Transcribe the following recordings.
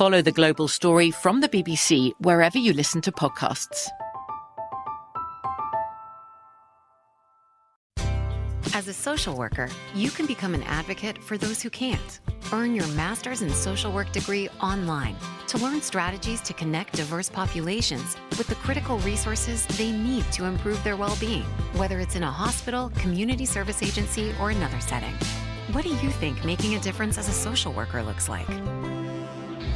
Follow the global story from the BBC wherever you listen to podcasts. As a social worker, you can become an advocate for those who can't. Earn your master's in social work degree online to learn strategies to connect diverse populations with the critical resources they need to improve their well being, whether it's in a hospital, community service agency, or another setting. What do you think making a difference as a social worker looks like?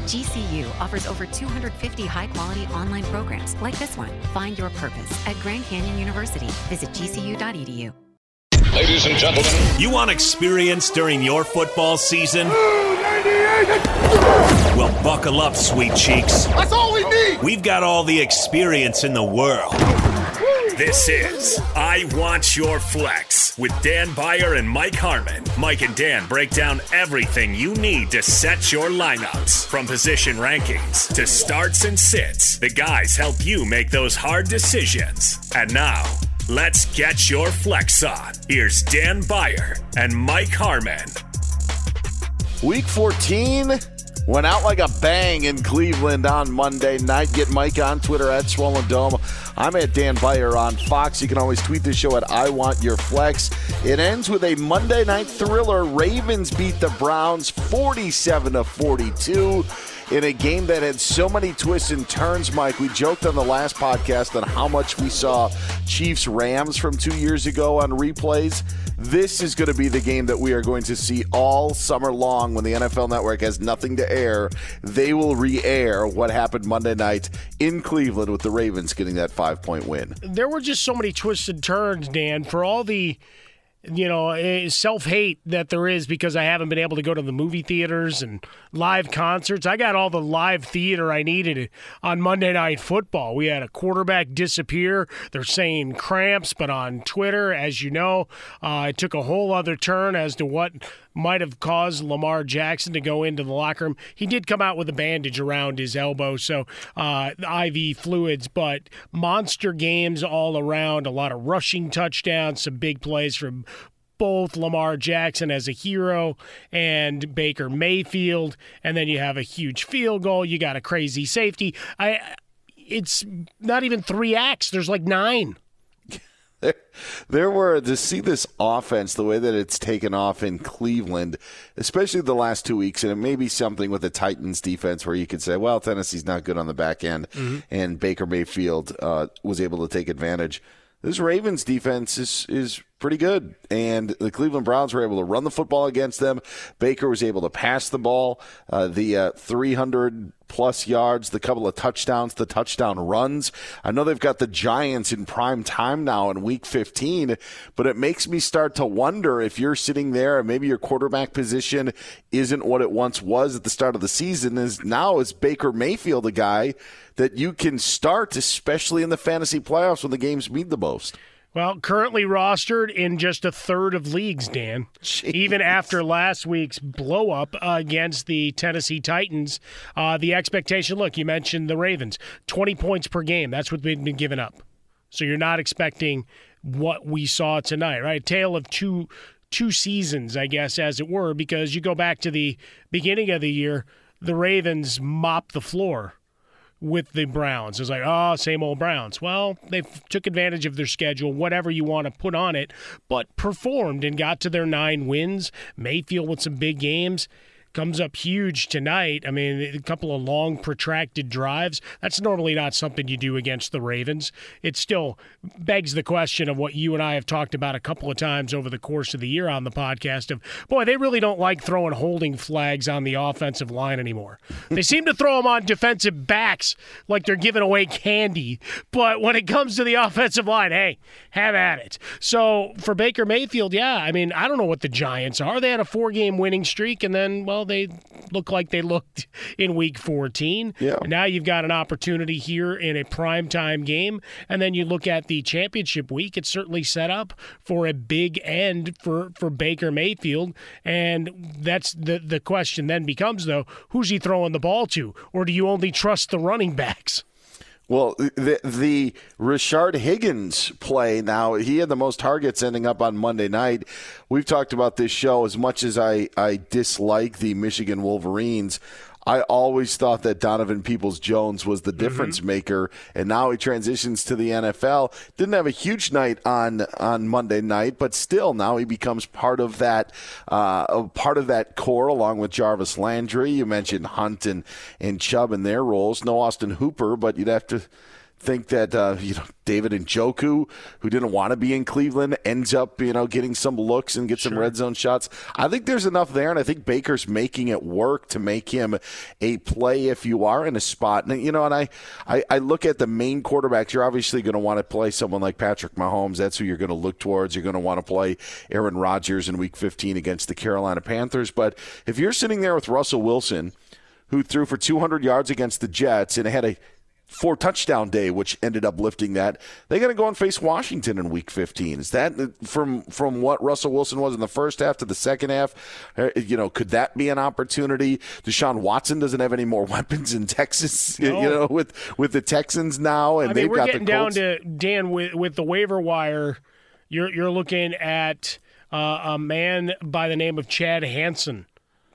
GCU offers over 250 high quality online programs like this one. Find your purpose at Grand Canyon University. Visit gcu.edu. Ladies and gentlemen, You want experience during your football season? Well, buckle up, sweet cheeks. that's all we need. We've got all the experience in the world. This is I Want Your Flex with Dan Beyer and Mike Harmon. Mike and Dan break down everything you need to set your lineups from position rankings to starts and sits. The guys help you make those hard decisions. And now, let's get your flex on. Here's Dan Beyer and Mike Harmon. Week 14 went out like a bang in Cleveland on Monday night. Get Mike on Twitter at Swollen Dome. I'm at Dan Beyer on Fox. You can always tweet the show at I Want Your Flex. It ends with a Monday night thriller. Ravens beat the Browns 47 to 42 in a game that had so many twists and turns, Mike. We joked on the last podcast on how much we saw Chiefs Rams from two years ago on replays. This is going to be the game that we are going to see all summer long when the NFL Network has nothing to air. They will re air what happened Monday night in Cleveland with the Ravens getting that five point win. there were just so many twists and turns, Dan, for all the you know self hate that there is because I haven't been able to go to the movie theaters and live concerts. I got all the live theater I needed on Monday Night Football. We had a quarterback disappear. They're saying cramps, but on Twitter, as you know, uh, it took a whole other turn as to what might have caused Lamar Jackson to go into the locker room. He did come out with a bandage around his elbow, so uh, IV fluids, but monster games all around. A lot of rushing touchdowns, some big plays from both Lamar Jackson as a hero and Baker Mayfield, and then you have a huge field goal. You got a crazy safety. I, it's not even three acts. There's like nine. There, there were to see this offense the way that it's taken off in Cleveland, especially the last two weeks, and it may be something with the Titans defense where you could say, well, Tennessee's not good on the back end, mm-hmm. and Baker Mayfield uh, was able to take advantage. This Ravens defense is is pretty good. And the Cleveland Browns were able to run the football against them. Baker was able to pass the ball, uh, the uh, 300 plus yards, the couple of touchdowns, the touchdown runs. I know they've got the Giants in prime time now in week 15, but it makes me start to wonder if you're sitting there and maybe your quarterback position isn't what it once was at the start of the season. Is now is Baker Mayfield a guy that you can start, especially in the fantasy playoffs when the games mean the most? Well, currently rostered in just a third of leagues, Dan. Jeez. Even after last week's blow up uh, against the Tennessee Titans, uh, the expectation look, you mentioned the Ravens 20 points per game. That's what they've been given up. So you're not expecting what we saw tonight, right? A tale of two two seasons, I guess, as it were, because you go back to the beginning of the year, the Ravens mopped the floor with the Browns. It's like, oh, same old Browns. Well, they took advantage of their schedule, whatever you want to put on it, but performed and got to their nine wins. Mayfield with some big games comes up huge tonight. I mean, a couple of long, protracted drives. That's normally not something you do against the Ravens. It still begs the question of what you and I have talked about a couple of times over the course of the year on the podcast of, boy, they really don't like throwing holding flags on the offensive line anymore. they seem to throw them on defensive backs like they're giving away candy. But when it comes to the offensive line, hey, have at it. So for Baker Mayfield, yeah, I mean, I don't know what the Giants are. They had a four game winning streak, and then, well, they look like they looked in week 14. Yeah. Now you've got an opportunity here in a primetime game. And then you look at the championship week, it's certainly set up for a big end for, for Baker Mayfield. And that's the, the question then becomes, though, who's he throwing the ball to? Or do you only trust the running backs? Well, the the Rashard Higgins play now, he had the most targets ending up on Monday night. We've talked about this show as much as I, I dislike the Michigan Wolverines. I always thought that Donovan Peoples Jones was the mm-hmm. difference mm-hmm. maker, and now he transitions to the NFL. Didn't have a huge night on on Monday night, but still now he becomes part of that uh, part of that core along with Jarvis Landry. You mentioned Hunt and and Chubb in their roles. No Austin Hooper, but you'd have to think that uh, you know David Njoku, who didn't want to be in Cleveland, ends up you know getting some looks and get sure. some red zone shots. I think there's enough there, and I think Baker's making it work to make him a play if you are in a spot. And you know, and I I, I look at the main quarterbacks. You're obviously going to want to play someone like Patrick Mahomes. That's who you're going to look towards. You're going to want to play Aaron Rodgers in Week 15 against the Carolina Panthers. But if you're sitting there with Russell Wilson who threw for 200 yards against the Jets and had a four touchdown day, which ended up lifting that. They got to go and face Washington in Week 15. Is that from from what Russell Wilson was in the first half to the second half? Uh, you know, could that be an opportunity? Deshaun Watson doesn't have any more weapons in Texas. No. You know, with with the Texans now, and I mean, they've we're got getting the down to Dan with with the waiver wire. You're you're looking at uh, a man by the name of Chad Hansen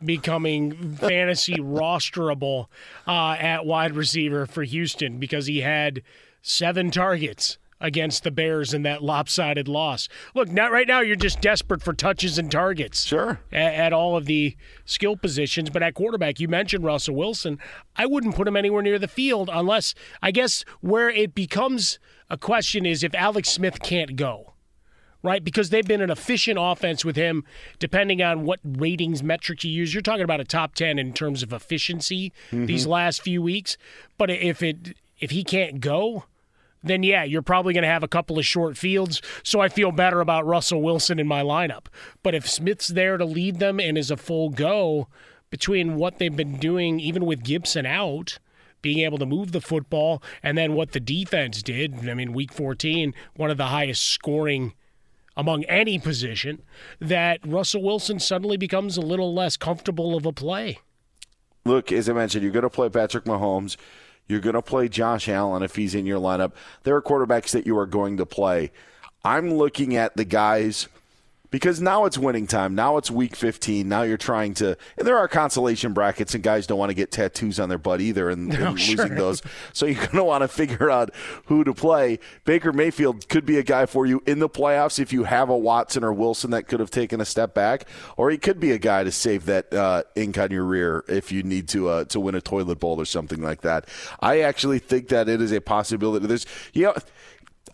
becoming fantasy rosterable uh, at wide receiver for Houston because he had seven targets against the Bears in that lopsided loss. Look, not right now you're just desperate for touches and targets. Sure. At, at, all of the skill positions, but at quarterback, you mentioned Russell Wilson. I wouldn't put him anywhere near the field unless I guess where it becomes a question is if Alex Smith can't go right? Because they've been an efficient offense with him, depending on what ratings metric you use. You're talking about a top 10 in terms of efficiency mm-hmm. these last few weeks. But if it if he can't go, then yeah, you're probably going to have a couple of short fields. So I feel better about Russell Wilson in my lineup. But if Smith's there to lead them and is a full go between what they've been doing, even with Gibson out, being able to move the football, and then what the defense did. I mean, week 14, one of the highest scoring among any position that Russell Wilson suddenly becomes a little less comfortable of a play. Look, as I mentioned, you're going to play Patrick Mahomes. You're going to play Josh Allen if he's in your lineup. There are quarterbacks that you are going to play. I'm looking at the guys because now it's winning time. Now it's week 15. Now you're trying to, and there are consolation brackets, and guys don't want to get tattoos on their butt either and, and losing those. So you're going to want to figure out who to play. Baker Mayfield could be a guy for you in the playoffs if you have a Watson or Wilson that could have taken a step back, or he could be a guy to save that uh, ink on your rear if you need to uh, to win a toilet bowl or something like that. I actually think that it is a possibility. There's, you know,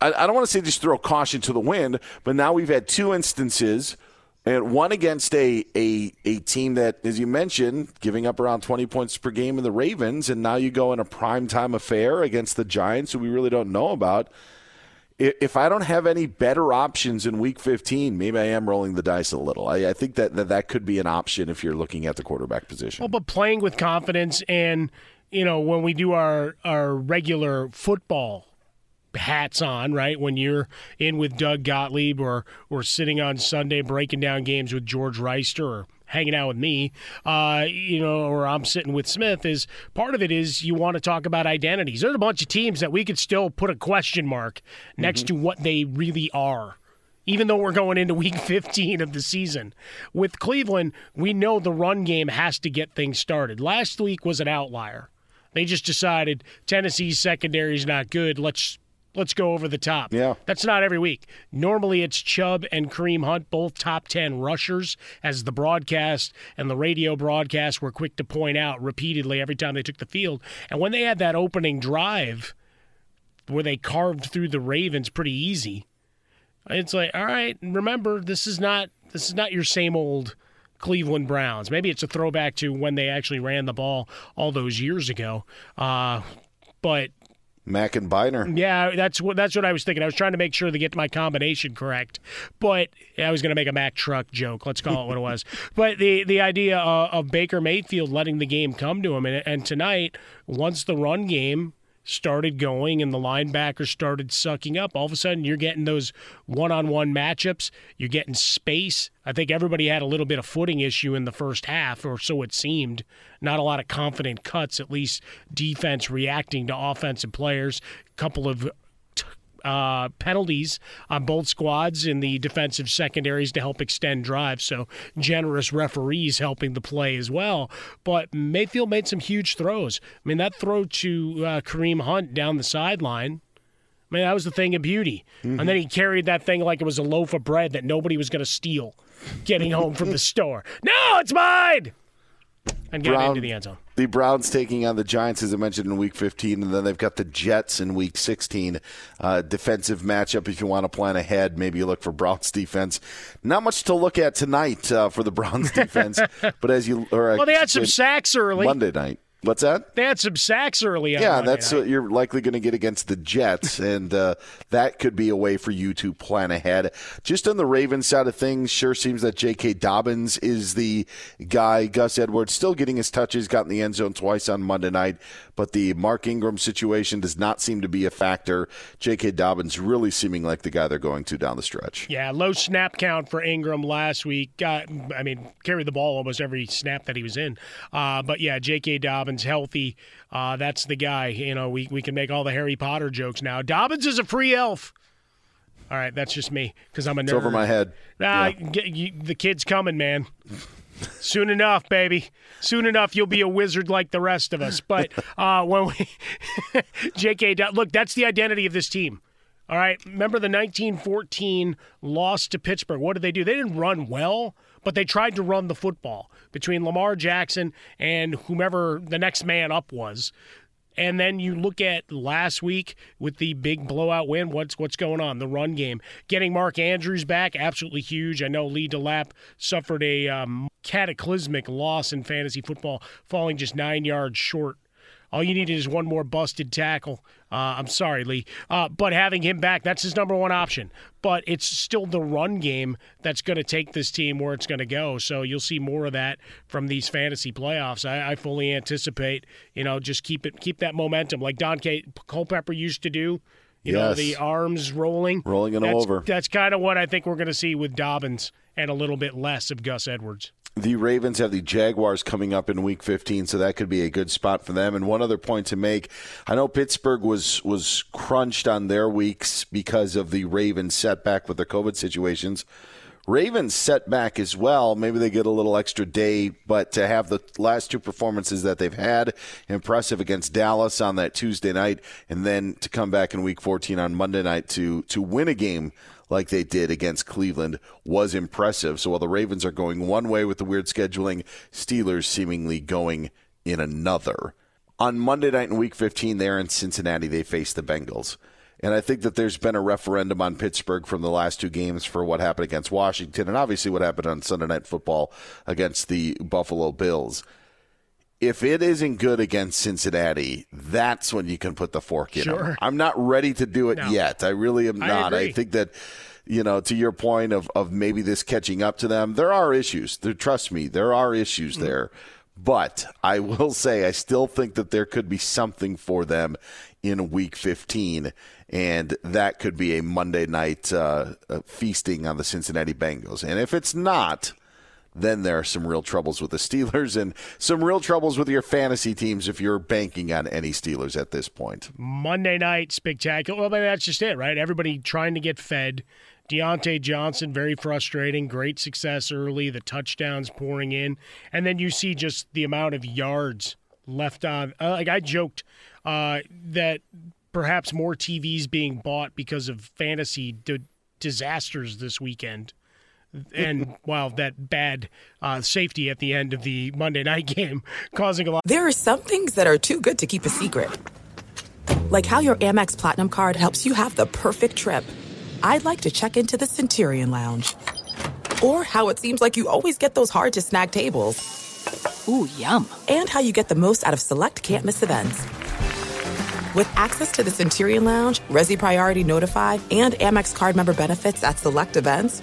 I, I don't want to say just throw caution to the wind, but now we've had two instances. And one against a, a a team that, as you mentioned, giving up around 20 points per game in the Ravens, and now you go in a primetime affair against the Giants, who we really don't know about. If I don't have any better options in Week 15, maybe I am rolling the dice a little. I, I think that, that that could be an option if you're looking at the quarterback position. Well, but playing with confidence and you know when we do our our regular football hats on, right? When you're in with Doug Gottlieb or or sitting on Sunday breaking down games with George Wrighster or hanging out with me, uh, you know, or I'm sitting with Smith, is part of it is you want to talk about identities. There's a bunch of teams that we could still put a question mark next to what they really are even though we're going into week 15 of the season. With Cleveland, we know the run game has to get things started. Last week was an outlier. They just decided Tennessee's secondary is not good. Let's let's go over the top. Yeah. That's not every week. Normally it's Chubb and Kareem Hunt, both top 10 rushers, as the broadcast and the radio broadcast were quick to point out repeatedly every time they took the field. And when they had that opening drive where they carved through the Ravens pretty easy, it's like, all right, remember this is not this is not your same old Cleveland Browns. Maybe it's a throwback to when they actually ran the ball all those years ago. Uh, but Mack and Byner. yeah, that's what that's what I was thinking. I was trying to make sure to get my combination correct, but I was going to make a Mack truck joke. Let's call it what it was. But the the idea uh, of Baker Mayfield letting the game come to him, and, and tonight, once the run game started going and the linebackers started sucking up, all of a sudden you're getting those one-on-one matchups. You're getting space. I think everybody had a little bit of footing issue in the first half, or so it seemed. Not a lot of confident cuts, at least defense reacting to offensive players. A couple of uh, penalties on both squads in the defensive secondaries to help extend drives. So generous referees helping the play as well. But Mayfield made some huge throws. I mean, that throw to uh, Kareem Hunt down the sideline. I mean, that was the thing of beauty. And then he carried that thing like it was a loaf of bread that nobody was going to steal getting home from the store. No, it's mine! And Brown- into the end zone. The Browns taking on the Giants, as I mentioned, in Week 15, and then they've got the Jets in Week 16. Uh, defensive matchup. If you want to plan ahead, maybe you look for Browns defense. Not much to look at tonight uh, for the Browns defense, but as you or I Well, they had some sacks early. Monday night. What's that? They had some sacks early on. Yeah, that's night. what you're likely going to get against the Jets, and uh, that could be a way for you to plan ahead. Just on the Ravens side of things, sure seems that J.K. Dobbins is the guy. Gus Edwards still getting his touches, got in the end zone twice on Monday night, but the Mark Ingram situation does not seem to be a factor. J.K. Dobbins really seeming like the guy they're going to down the stretch. Yeah, low snap count for Ingram last week. Got, I mean, carried the ball almost every snap that he was in. Uh, but yeah, J.K. Dobbins healthy. Uh, that's the guy. You know, we we can make all the Harry Potter jokes now. Dobbins is a free elf. All right, that's just me because I'm a nerd. It's over my head. Nah, Yeah. get, you, the kid's coming, man. Soon enough, baby. Soon enough, you'll be a wizard like the rest of us. But uh, when we, J.K. Look, that's the identity of this team. All right. Remember the 1914 loss to Pittsburgh? What did they do? They didn't run well, but they tried to run the football between Lamar Jackson and whomever the next man up was. And then you look at last week with the big blowout win. What's what's going on? The run game, getting Mark Andrews back, absolutely huge. I know Lee DeLapp suffered a um, cataclysmic loss in fantasy football, falling just nine yards short. All you needed is one more busted tackle. Uh, I'm sorry, Lee. Uh, but having him back, that's his number one option. But it's still the run game that's going to take this team where it's going to go. So you'll see more of that from these fantasy playoffs. I, I fully anticipate, you know, just keep it, keep that momentum like Don K- Culpepper used to do. You know, Yes. the arms rolling. Rolling it that's, over. That's kind of what I think we're going to see with Dobbins and a little bit less of Gus Edwards. The Ravens have the Jaguars coming up in Week 15, so that could be a good spot for them. And one other point to make: I know Pittsburgh was was crunched on their weeks because of the Ravens setback with their COVID situations. Ravens setback as well. Maybe they get a little extra day, but to have the last two performances that they've had, impressive against Dallas on that Tuesday night, and then to come back in Week 14 on Monday night to to win a game like they did against Cleveland was impressive. So while the Ravens are going one way with the weird scheduling, Steelers seemingly going in another. On Monday night in Week 15, there in Cincinnati, they face the Bengals. And I think that there's been a referendum on Pittsburgh from the last two games for what happened against Washington and obviously what happened on Sunday Night Football against the Buffalo Bills. If it isn't good against Cincinnati, that's when you can put the fork in. Sure. I'm not ready to do it No. yet. I really am not. I agree. think that you know, to your point of, of maybe this catching up to them, there are issues. There, trust me, there are issues there. But I will say, I still think that there could be something for them in week 15. And that could be a Monday night uh, uh, feasting on the Cincinnati Bengals. And if it's not, then there are some real troubles with the Steelers and some real troubles with your fantasy teams if you're banking on any Steelers at this point. Monday night spectacular. Well, that's just it, right? Everybody trying to get fed. Diontae Johnson, very frustrating. Great success early. The touchdowns pouring in, and then you see just the amount of yards left on. Uh, like I joked uh, that perhaps more TVs being bought because of fantasy d- disasters this weekend. And wow, that bad uh, safety at the end of the Monday night game causing a lot. There are some things that are too good to keep a secret. Like how your Amex Platinum card helps you have the perfect trip. I'd like to check into the Centurion Lounge. Or how it seems like you always get those hard to snag tables. Ooh, yum. And how you get the most out of select can't miss events. With access to the Centurion Lounge, Resy Priority Notified, and Amex card member benefits at select events,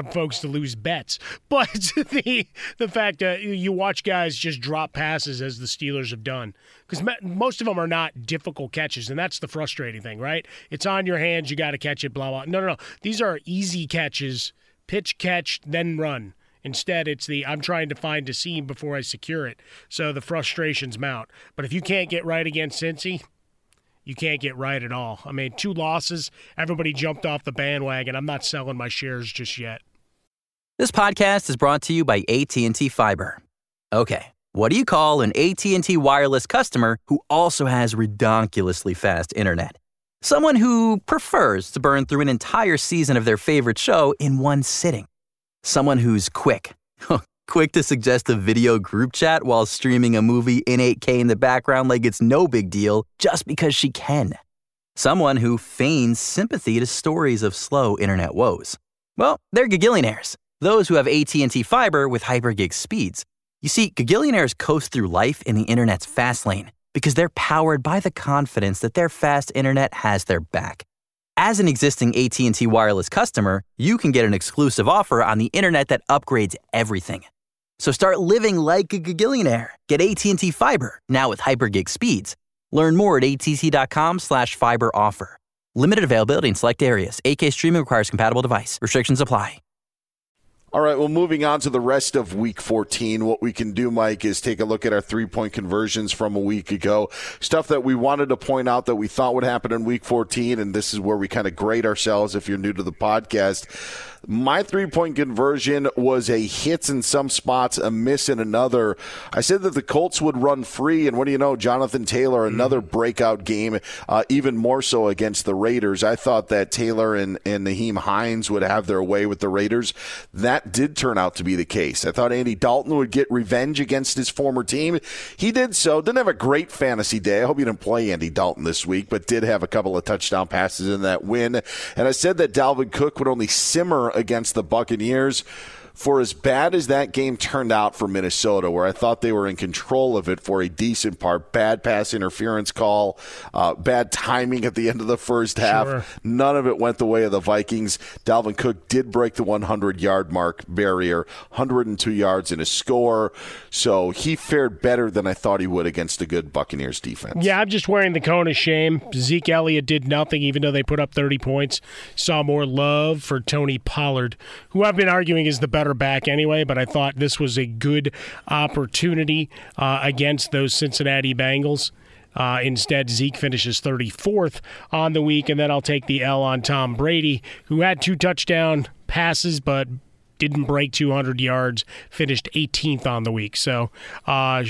Of folks to lose bets. But the the fact that you watch guys just drop passes as the Steelers have done, because most of them are not difficult catches, and that's the frustrating thing, right? It's on your hands, you got to catch it, blah blah. No, no, no. These are easy catches, pitch, catch, then run. Instead, it's the I'm trying to find a seam before I secure it, so the frustrations mount. But if you can't get right against Cincy, you can't get right at all. I mean, two losses, everybody jumped off the bandwagon. I'm not selling my shares just yet. This podcast is brought to you by AT&T Fiber. Okay, what do you call an AT&T wireless customer who also has redonkulously fast internet? Someone who prefers to burn through an entire season of their favorite show in one sitting. Someone who's quick, oh, quick to suggest a video group chat while streaming a movie in 8K in the background like it's no big deal just because she can. Someone who feigns sympathy to stories of slow internet woes. Well, they're gagillionaires, those who have AT&T fiber with hypergig speeds. You see, gagillionaires coast through life in the internet's fast lane because they're powered by the confidence that their fast internet has their back. As an existing AT&T wireless customer, you can get an exclusive offer on the internet that upgrades everything. So start living like a gagillionaire. Get AT&T Fiber, now with hypergig speeds. Learn more at att.com slash fiber offer. Limited availability in select areas. 8K streaming requires compatible device. Restrictions apply. All right, well, moving on to the rest of week 14, what we can do, Mike, is take a look at our three point conversions from a week ago. Stuff that we wanted to point out that we thought would happen in week 14, and this is where we kind of grade ourselves if you're new to the podcast. My three point conversion was a hit in some spots, a miss in another. I said that the Colts would run free, and what do you know? Jonathan Taylor, another mm. breakout game, uh, even more so against the Raiders. I thought that Taylor and, and Nyheim Hines would have their way with the Raiders. That did turn out to be the case. I thought Andy Dalton would get revenge against his former team. He did so. Didn't have a great fantasy day. I hope you didn't play Andy Dalton this week, but did have a couple of touchdown passes in that win. And I said that Dalvin Cook would only simmer against the Buccaneers for as bad as that game turned out for Minnesota, where I thought they were in control of it for a decent part, bad pass interference call, uh, bad timing at the end of the first half, sure. none of it went the way of the Vikings. Dalvin Cook did break the 100 yard mark barrier, 102 yards in a score. So he fared better than I thought he would against a good Buccaneers defense. Yeah, I'm just wearing the cone of shame. Zeke Elliott did nothing, even though they put up 30 points. Saw more love for Tony Pollard, who I've been arguing is the better back anyway, but I thought this was a good opportunity uh, against those Cincinnati Bengals. Uh, instead, Zeke finishes 34th on the week, and then I'll take the L on Tom Brady, who had two touchdown passes, but didn't break 200 yards, finished 18th on the week. So, uh,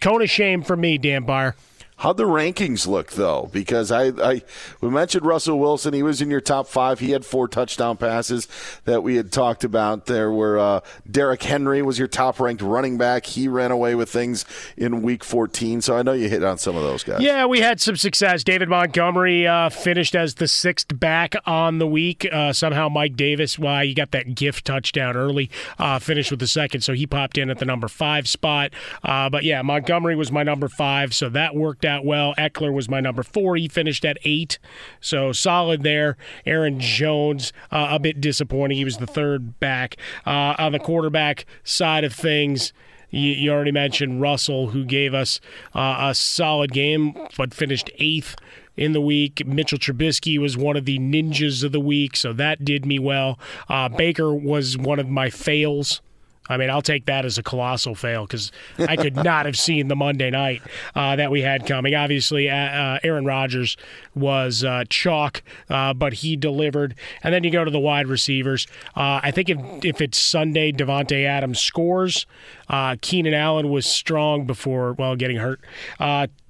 cone of shame for me, Dan Beyer. How'd the rankings look though? Because I, I we mentioned Russell Wilson. He was in your top five. He had four touchdown passes that we had talked about. There were uh, Derrick Henry was your top ranked running back. He ran away with things in Week 14. So I know you hit on some of those guys. Yeah, we had some success. David Montgomery uh, finished as the sixth back on the week. Uh, somehow Mike Davis, why he got that gift touchdown early, uh, finished with the second, so he popped in at the number five spot. Uh, but yeah, Montgomery was my number five, so that worked out well. Ekeler was my number four. He finished at eight, so solid there. Aaron Jones, uh, a bit disappointing. He was the third back. Uh, on the quarterback side of things, you, you already mentioned Russell, who gave us uh, a solid game, but finished eighth in the week. Mitchell Trubisky was one of the ninjas of the week, so that did me well. Uh, Baker was one of my fails. I mean, I'll take that as a colossal fail because I could not have seen the Monday night uh, that we had coming. Obviously, uh, uh, Aaron Rodgers was uh, chalk, uh, but he delivered. And then you go to the wide receivers. Uh, I think if, if it's Sunday, Davante Adams scores. Keenan Allen was strong before, well, getting hurt.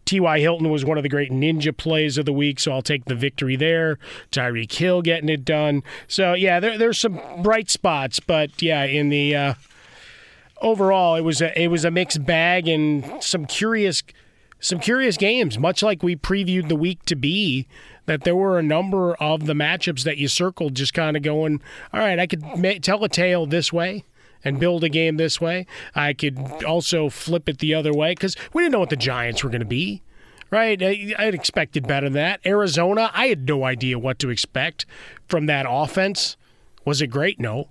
T.Y. Hilton was one of the great ninja plays of the week, so I'll take the victory there. Tyreek Hill getting it done. So, yeah, there, there's some bright spots, but yeah, in the overall, it was a it was a mixed bag and some curious some curious games. Much like we previewed the week to be, that there were a number of the matchups that you circled, just kind of going, all right, I could tell a tale this way and build a game this way. I could also flip it the other way because we didn't know what the Giants were going to be. Right, I, I expected better than that. Arizona, I had no idea what to expect from that offense. Was it great? No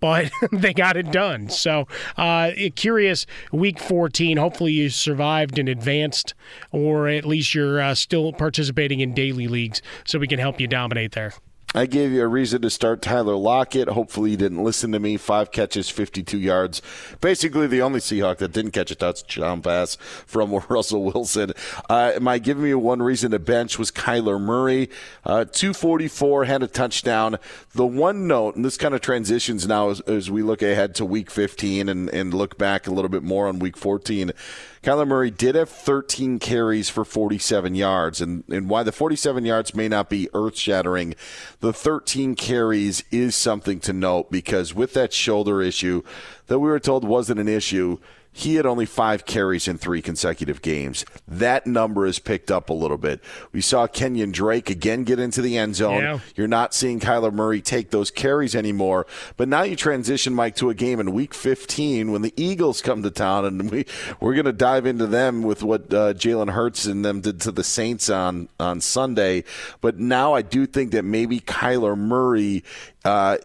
but they got it done. So, uh, curious, week 14. Hopefully, you survived and advanced, or at least you're uh, still participating in daily leagues so we can help you dominate there. I gave you a reason to start Tyler Lockett. Hopefully, you didn't listen to me. Five catches, 52 yards. Basically, the only Seahawk that didn't catch a touchdown pass from Russell Wilson. Uh, I giving you one reason to bench was Kyler Murray. Uh, 244, had a touchdown. The one note, and this kind of transitions now as, as we look ahead to week 15 and, and look back a little bit more on week 14. Kyler Murray did have 13 carries for 47 yards. And, and why the 47 yards may not be earth shattering, the 13 carries is something to note because with that shoulder issue, that we were told wasn't an issue, he had only five carries in three consecutive games. That number has picked up a little bit. We saw Kenyan Drake again get into the end zone. Yeah. You're not seeing Kyler Murray take those carries anymore. But now you transition, Mike, to a game in Week 15 when the Eagles come to town, and we we're going to dive into them with what uh, Jalen Hurts and them did to the Saints on on Sunday. But now I do think that maybe Kyler Murray. Uh,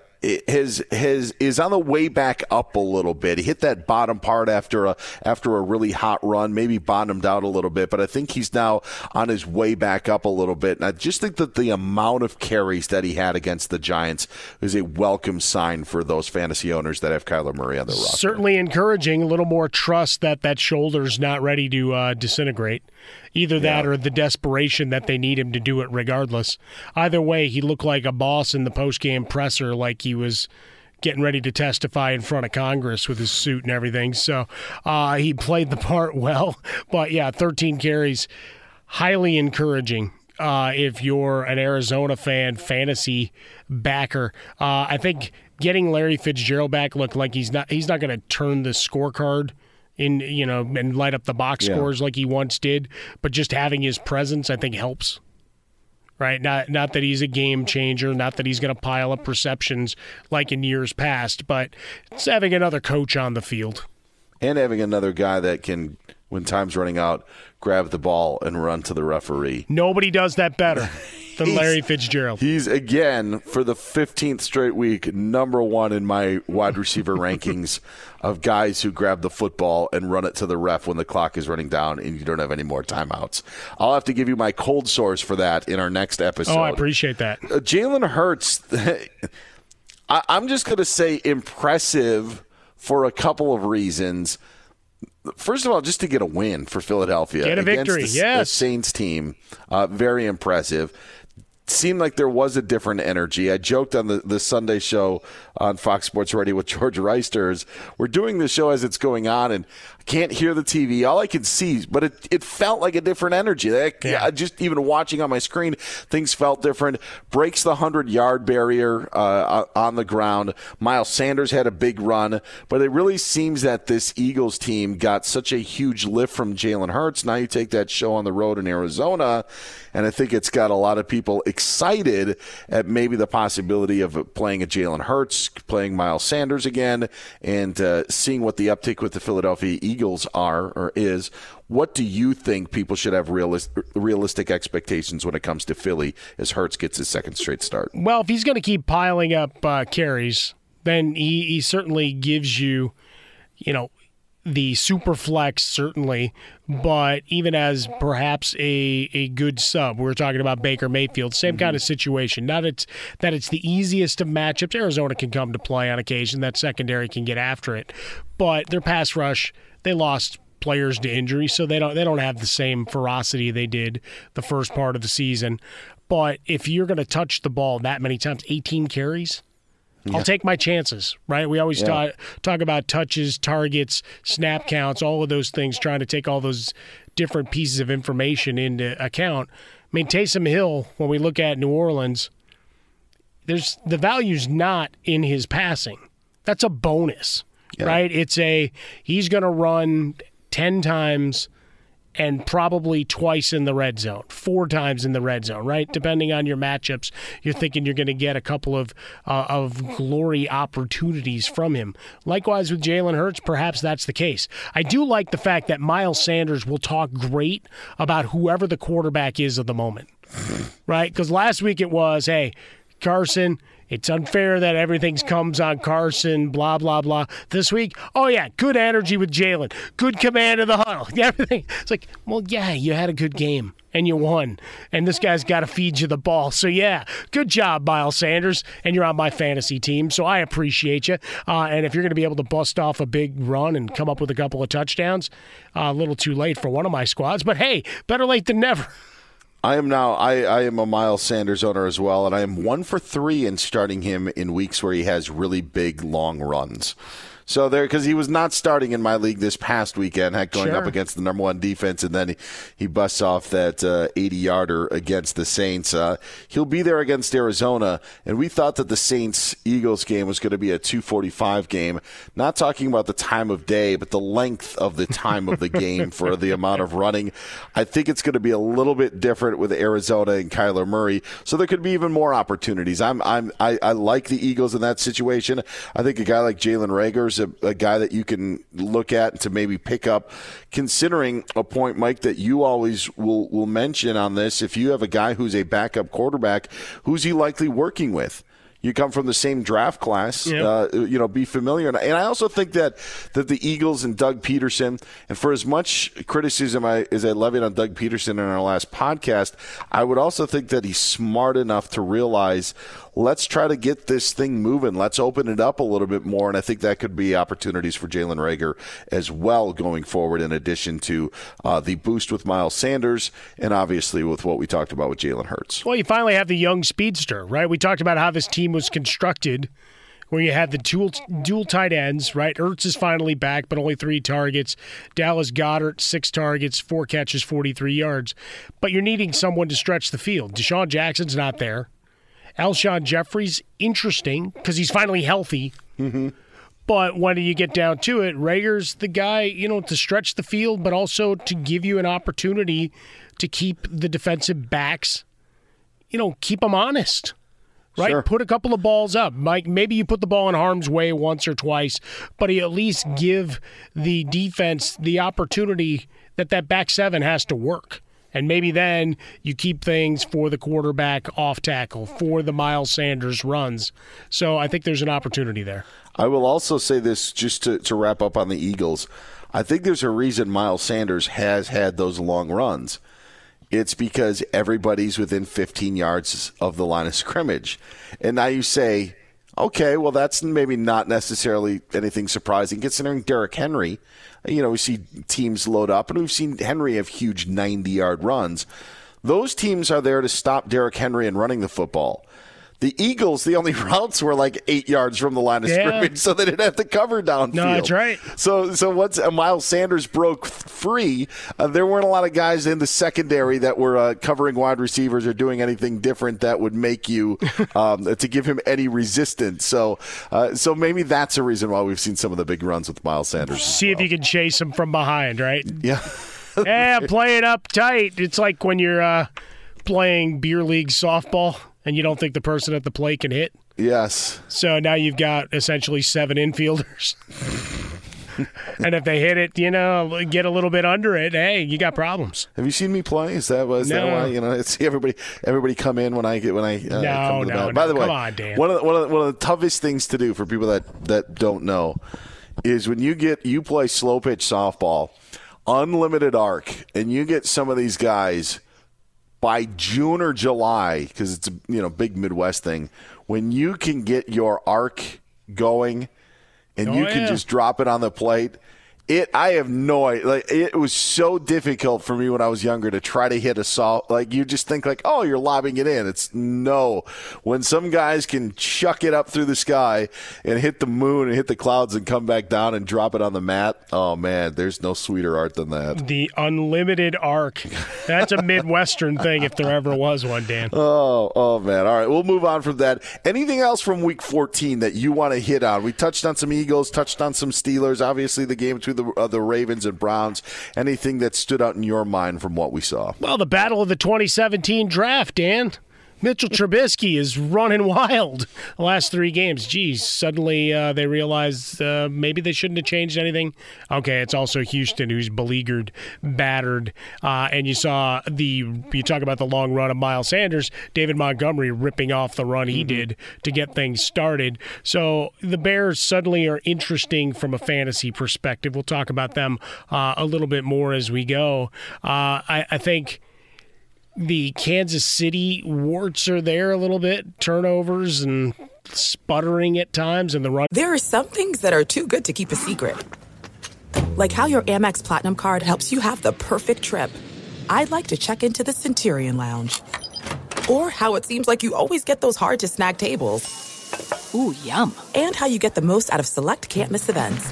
his his is on the way back up a little bit. He hit that bottom part after a after a really hot run, maybe bottomed out a little bit, but I think he's now on his way back up a little bit. And I just think that the amount of carries that he had against the Giants is a welcome sign for those fantasy owners that have Kyler Murray on their roster. Certainly encouraging. A little more trust that that shoulder's not ready to uh, disintegrate. Either that Yeah. or the desperation that they need him to do it regardless. Either way, he looked like a boss in the post-game presser, like he was getting ready to testify in front of Congress with his suit and everything. So uh, he played the part well. But yeah, 13 carries, highly encouraging. Uh, if you're an Arizona fan, fantasy backer, uh, I think getting Larry Fitzgerald back looked like he's not he's not going to turn the scorecard in you know and light up the box Yeah. scores like he once did, but just having his presence I think helps. Right, not not that he's a game changer, not that he's going to pile up receptions like in years past, but it's having another coach on the field. and having another guy that can, when time's running out, grab the ball and run to the referee. Nobody does that better than Larry Fitzgerald. He's again for the 15th straight week number one in my wide receiver rankings of guys who grab the football and run it to the ref when the clock is running down and you don't have any more timeouts. I'll have to give you my cold source for that in our next episode. Oh, I appreciate that. Uh, Jalen Hurts, I, I'm just going to say impressive for a couple of reasons. First of all, just to get a win for Philadelphia Get a against victory, the, the yes. Saints team, uh, very impressive. Seemed like there was a different energy. I joked on the, the Sunday show on Fox Sports Radio with George Wrighsters. We're doing the show as it's going on, and I can't hear the TV. All I can see, but it, it felt like a different energy. I just even watching on my screen, things felt different. Breaks the hundred yard barrier uh, on the ground. Miles Sanders had a big run, but it really seems that this Eagles team got such a huge lift from Jalen Hurts. Now you take that show on the road in Arizona, and I think it's got a lot of people excited at maybe the possibility of playing a Jalen Hurts, playing Miles Sanders again, and uh, seeing what the uptick with the Philadelphia Eagles are or is. What do you think people should have realis- realistic expectations when it comes to Philly as Hurts gets his second straight start? Well, if he's going to keep piling up uh, carries, then he, he certainly gives you, you know, the super flex certainly, but even as perhaps a a good sub. We are talking about Baker Mayfield, same mm-hmm. kind of situation. Not it's that it's the easiest of matchups. Arizona can come to play on occasion. That secondary can get after it, but their pass rush they lost players to injury, so they don't they don't have the same ferocity they did the first part of the season. But if you're going to touch the ball that many times, 18 carries, I'll take my chances, right? We always Yeah. talk talk about touches, targets, snap counts, all of those things, trying to take all those different pieces of information into account. I mean, Taysom Hill, when we look at New Orleans, there's the value's not in his passing. That's a bonus, right? It's a he's going to run 10 times and probably twice in the red zone, four times in the red zone, right? Depending on your matchups, you're thinking you're going to get a couple of uh, of glory opportunities from him. Likewise with Jalen Hurts, perhaps that's the case. I do like the fact that Miles Sanders will talk great about whoever the quarterback is of the moment, right? Because last week it was, hey, Carson. It's unfair that everything comes on Carson, blah, blah, blah. This week, oh, yeah, good energy with Jalen, good command of the huddle, everything. It's like, well, yeah, you had a good game and you won. And this guy's got to feed you the ball. So, yeah, good job, Miles Sanders. And you're on my fantasy team. So I appreciate you. Uh, and if you're going to be able to bust off a big run and come up with a couple of touchdowns, uh, a little too late for one of my squads. But hey, better late than never. I am now. I, I am a Miles Sanders owner as well, and I am one for three in starting him in weeks where he has really big long runs. So there, because he was not starting in my league this past weekend, heck, going Sure. up against the number one defense, and then he, he busts off that uh, 80 yarder against the Saints. Uh, he'll be there against Arizona, and we thought that the Saints Eagles game was going to be a 245 game. Not talking about the time of day, but the length of the time of the game for the amount of running. I think it's going to be a little bit different with Arizona and Kyler Murray, so there could be even more opportunities. I'm, I'm, I, I like the Eagles in that situation. I think a guy like Jalen Reagor is a, a guy that you can look at to maybe pick up, considering a point, Mike, that you always will, will mention on this. If you have a guy who's a backup quarterback, who's he likely working with? You come from the same draft class, Yep. uh, you know, be familiar. And, and I also think that that the Eagles and Doug Pederson, and for as much criticism I, as I levied on Doug Pederson in our last podcast, I would also think that he's smart enough to realize let's try to get this thing moving. Let's open it up a little bit more. And I think that could be opportunities for Jalen Reagor as well going forward, in addition to uh, the boost with Miles Sanders and obviously with what we talked about with Jalen Hurts. Well, you finally have the young speedster, right? We talked about how this team was constructed, where you had the dual, dual tight ends, right? Ertz is finally back, but only three targets. Dallas Goedert, six targets, four catches, 43 yards. But you're needing someone to stretch the field. DeSean Jackson's not there. Alshon Jeffery, interesting because he's finally healthy. But when you get down to it, Reagor's the guy, you know, to stretch the field, but also to give you an opportunity to keep the defensive backs, you know, keep them honest. Right? Sure. Put a couple of balls up. Mike, maybe you put the ball in harm's way once or twice, but you at least give the defense the opportunity that that back seven has to work. And maybe then you keep things for the quarterback off tackle, for the Miles Sanders runs. So I think there's an opportunity there. I will also say this just to, to wrap up on the Eagles. I think there's a reason Miles Sanders has had those long runs. It's because everybody's within 15 yards of the line of scrimmage. And now you say, okay, well, that's maybe not necessarily anything surprising considering Derrick Henry. You know, we see teams load up, and we've seen Henry have huge 90 yard runs. Those teams are there to stop Derrick Henry and running the football. The Eagles, the only routes were like eight yards from the line of scrimmage, so they didn't have to cover downfield. No, that's right. So, so once uh, Miles Sanders broke free, uh, there weren't a lot of guys in the secondary that were uh, covering wide receivers or doing anything different that would make you um, to give him any resistance. So, uh, so maybe that's a reason why we've seen some of the big runs with Miles Sanders. See if you can chase him from behind, right? Yeah. yeah, play it up tight. It's like when you're uh, playing beer league softball and you don't think the person at the plate can hit. Yes. So now you've got essentially seven infielders. and if they hit it, you know, get a little bit under it, hey, you got problems. Have you seen me play? Is that was that why you know? See everybody, everybody come in when I get when I uh, No, come to the no, bat. By the way, on, one of the, one of the, one of the toughest things to do for people that that don't know is when you get you play slow pitch softball, unlimited arc, and you get some of these guys by June or July because it's a you know big Midwest thing. When you can get your arc going and Oh, you can oh, yeah. just drop it on the plate. It, I have no idea. Like, it was so difficult for me when I was younger to try to hit a salt. Like, you just think like, oh, you're lobbing it in. It's no. When some guys can chuck it up through the sky and hit the moon and hit the clouds and come back down and drop it on the mat, oh man, there's no sweeter art than that. The unlimited arc. That's a Midwestern thing if there ever was one, Dan. Oh, oh man. All right, we'll move on from that. Anything else from Week 14 that you want to hit on? We touched on some Eagles, touched on some Steelers. Obviously, the game between the uh, the Ravens and Browns. Anything that stood out in your mind from what we saw? Well, the battle of the 2017 draft, Dan. Mitchell Trubisky is running wild the last three games. Geez, suddenly uh, they realize uh, maybe they shouldn't have changed anything. Okay, it's also Houston who's beleaguered, battered, uh, and you saw the you talk about the long run of Miles Sanders, David Montgomery ripping off the run he did to get things started. So the Bears suddenly are interesting from a fantasy perspective. We'll talk about them uh, a little bit more as we go. Uh, I, I think the Kansas City warts are there a little bit, turnovers and sputtering at times in the run. There are some things that are too good to keep a secret. Like how your Amex Platinum card helps you have the perfect trip. I'd like to check into the Centurion Lounge. Or how it seems like you always get those hard to snag tables. Ooh, yum. And how you get the most out of select can't miss events.